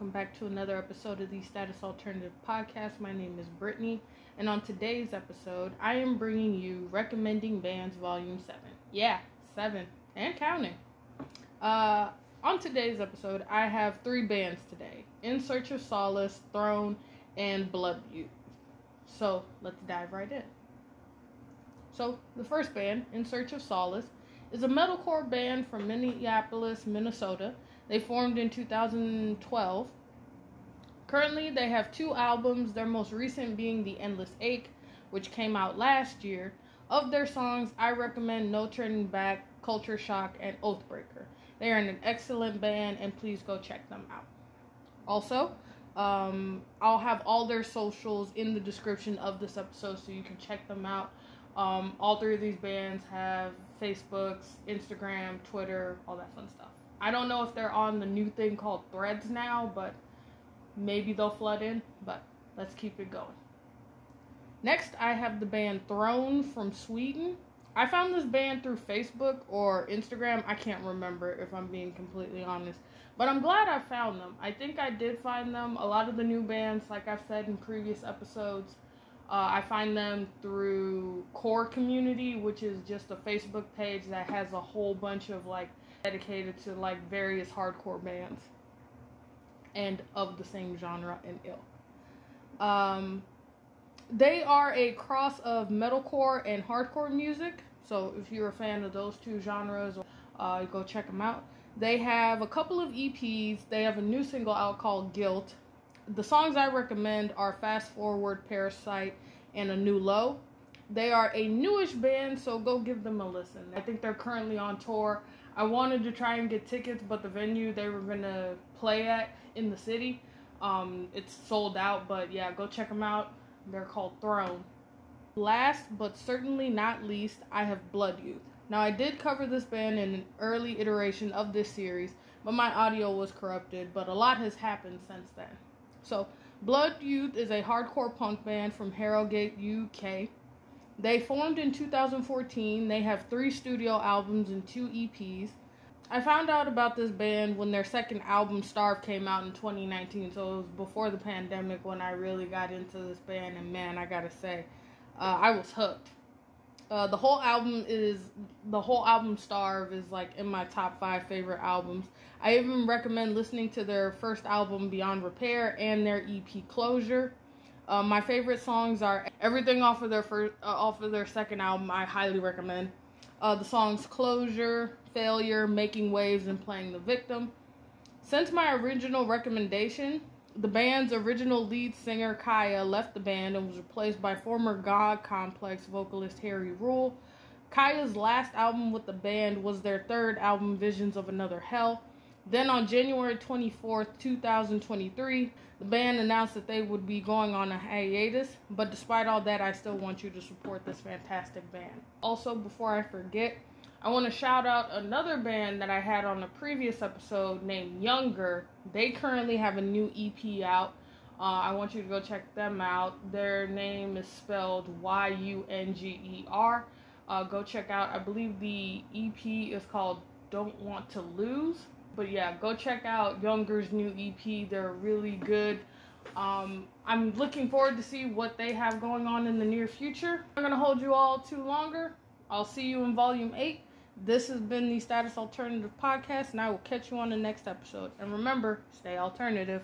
welcome back to another episode of the Status Alternative Podcast. My name is Brittany, and on today's episode, I am bringing you Recommending Bands Volume 7. Yeah, 7, and counting. Uh, on today's episode, I have three bands today In Search of Solace, thrown, and Blood Youth. So, let's dive right in. So, the first band, In Search of Solace, is a metalcore band from Minneapolis, Minnesota. They formed in 2012. Currently, they have two albums, their most recent being The Endless Ache, which came out last year. Of their songs, I recommend No Turning Back, Culture Shock, and Oathbreaker. They are an excellent band, and please go check them out. Also, um, I'll have all their socials in the description of this episode so you can check them out. Um, all three of these bands have Facebooks, Instagram, Twitter, all that fun stuff. I don't know if they're on the new thing called Threads now, but maybe they'll flood in. But let's keep it going. Next, I have the band thrown from Sweden. I found this band through Facebook or Instagram. I can't remember if I'm being completely honest. But I'm glad I found them. I think I did find them. A lot of the new bands, like I've said in previous episodes, uh, I find them through Core Community, which is just a Facebook page that has a whole bunch of like dedicated to like various hardcore bands and of the same genre and ilk. Um, they are a cross of metalcore and hardcore music. So if you're a fan of those two genres, uh, go check them out. They have a couple of EPs. They have a new single out called Guilt. The songs I recommend are Fast Forward, Parasite, and A New Low. They are a newish band, so go give them a listen. I think they're currently on tour. I wanted to try and get tickets, but the venue they were gonna play at in the city, um, it's sold out. But yeah, go check them out. They're called thrown. Last but certainly not least, I have Blood Youth. Now I did cover this band in an early iteration of this series, but my audio was corrupted. But a lot has happened since then. So Blood Youth is a hardcore punk band from Harrogate, UK. They formed in 2014. They have three studio albums and two EPs. I found out about this band when their second album, Starve, came out in 2019. So it was before the pandemic when I really got into this band. And man, I gotta say, uh, I was hooked. Uh, the whole album is the whole album Starve is like in my top five favorite albums. I even recommend listening to their first album Beyond Repair and their EP Closure. Uh, my favorite songs are everything off of their first, uh, off of their second album. I highly recommend uh, the songs "Closure," "Failure," "Making Waves," and "Playing the Victim." Since my original recommendation, the band's original lead singer Kaya left the band and was replaced by former God Complex vocalist Harry Rule. Kaya's last album with the band was their third album, Visions of Another Hell. Then on January 24th, 2023, the band announced that they would be going on a hiatus, but despite all that, I still want you to support this fantastic band. Also, before I forget, I want to shout out another band that I had on a previous episode named Yunger. They currently have a new EP out. Uh, I want you to go check them out. Their name is spelled Y U N G E R. Uh, go check out, I believe the EP is called Don't Want to Lose. But yeah, go check out Yunger's new EP. They're really good. Um, I'm looking forward to see what they have going on in the near future. I'm gonna hold you all too longer. I'll see you in volume eight. This has been the Status Alternative Podcast, and I will catch you on the next episode. And remember, stay alternative.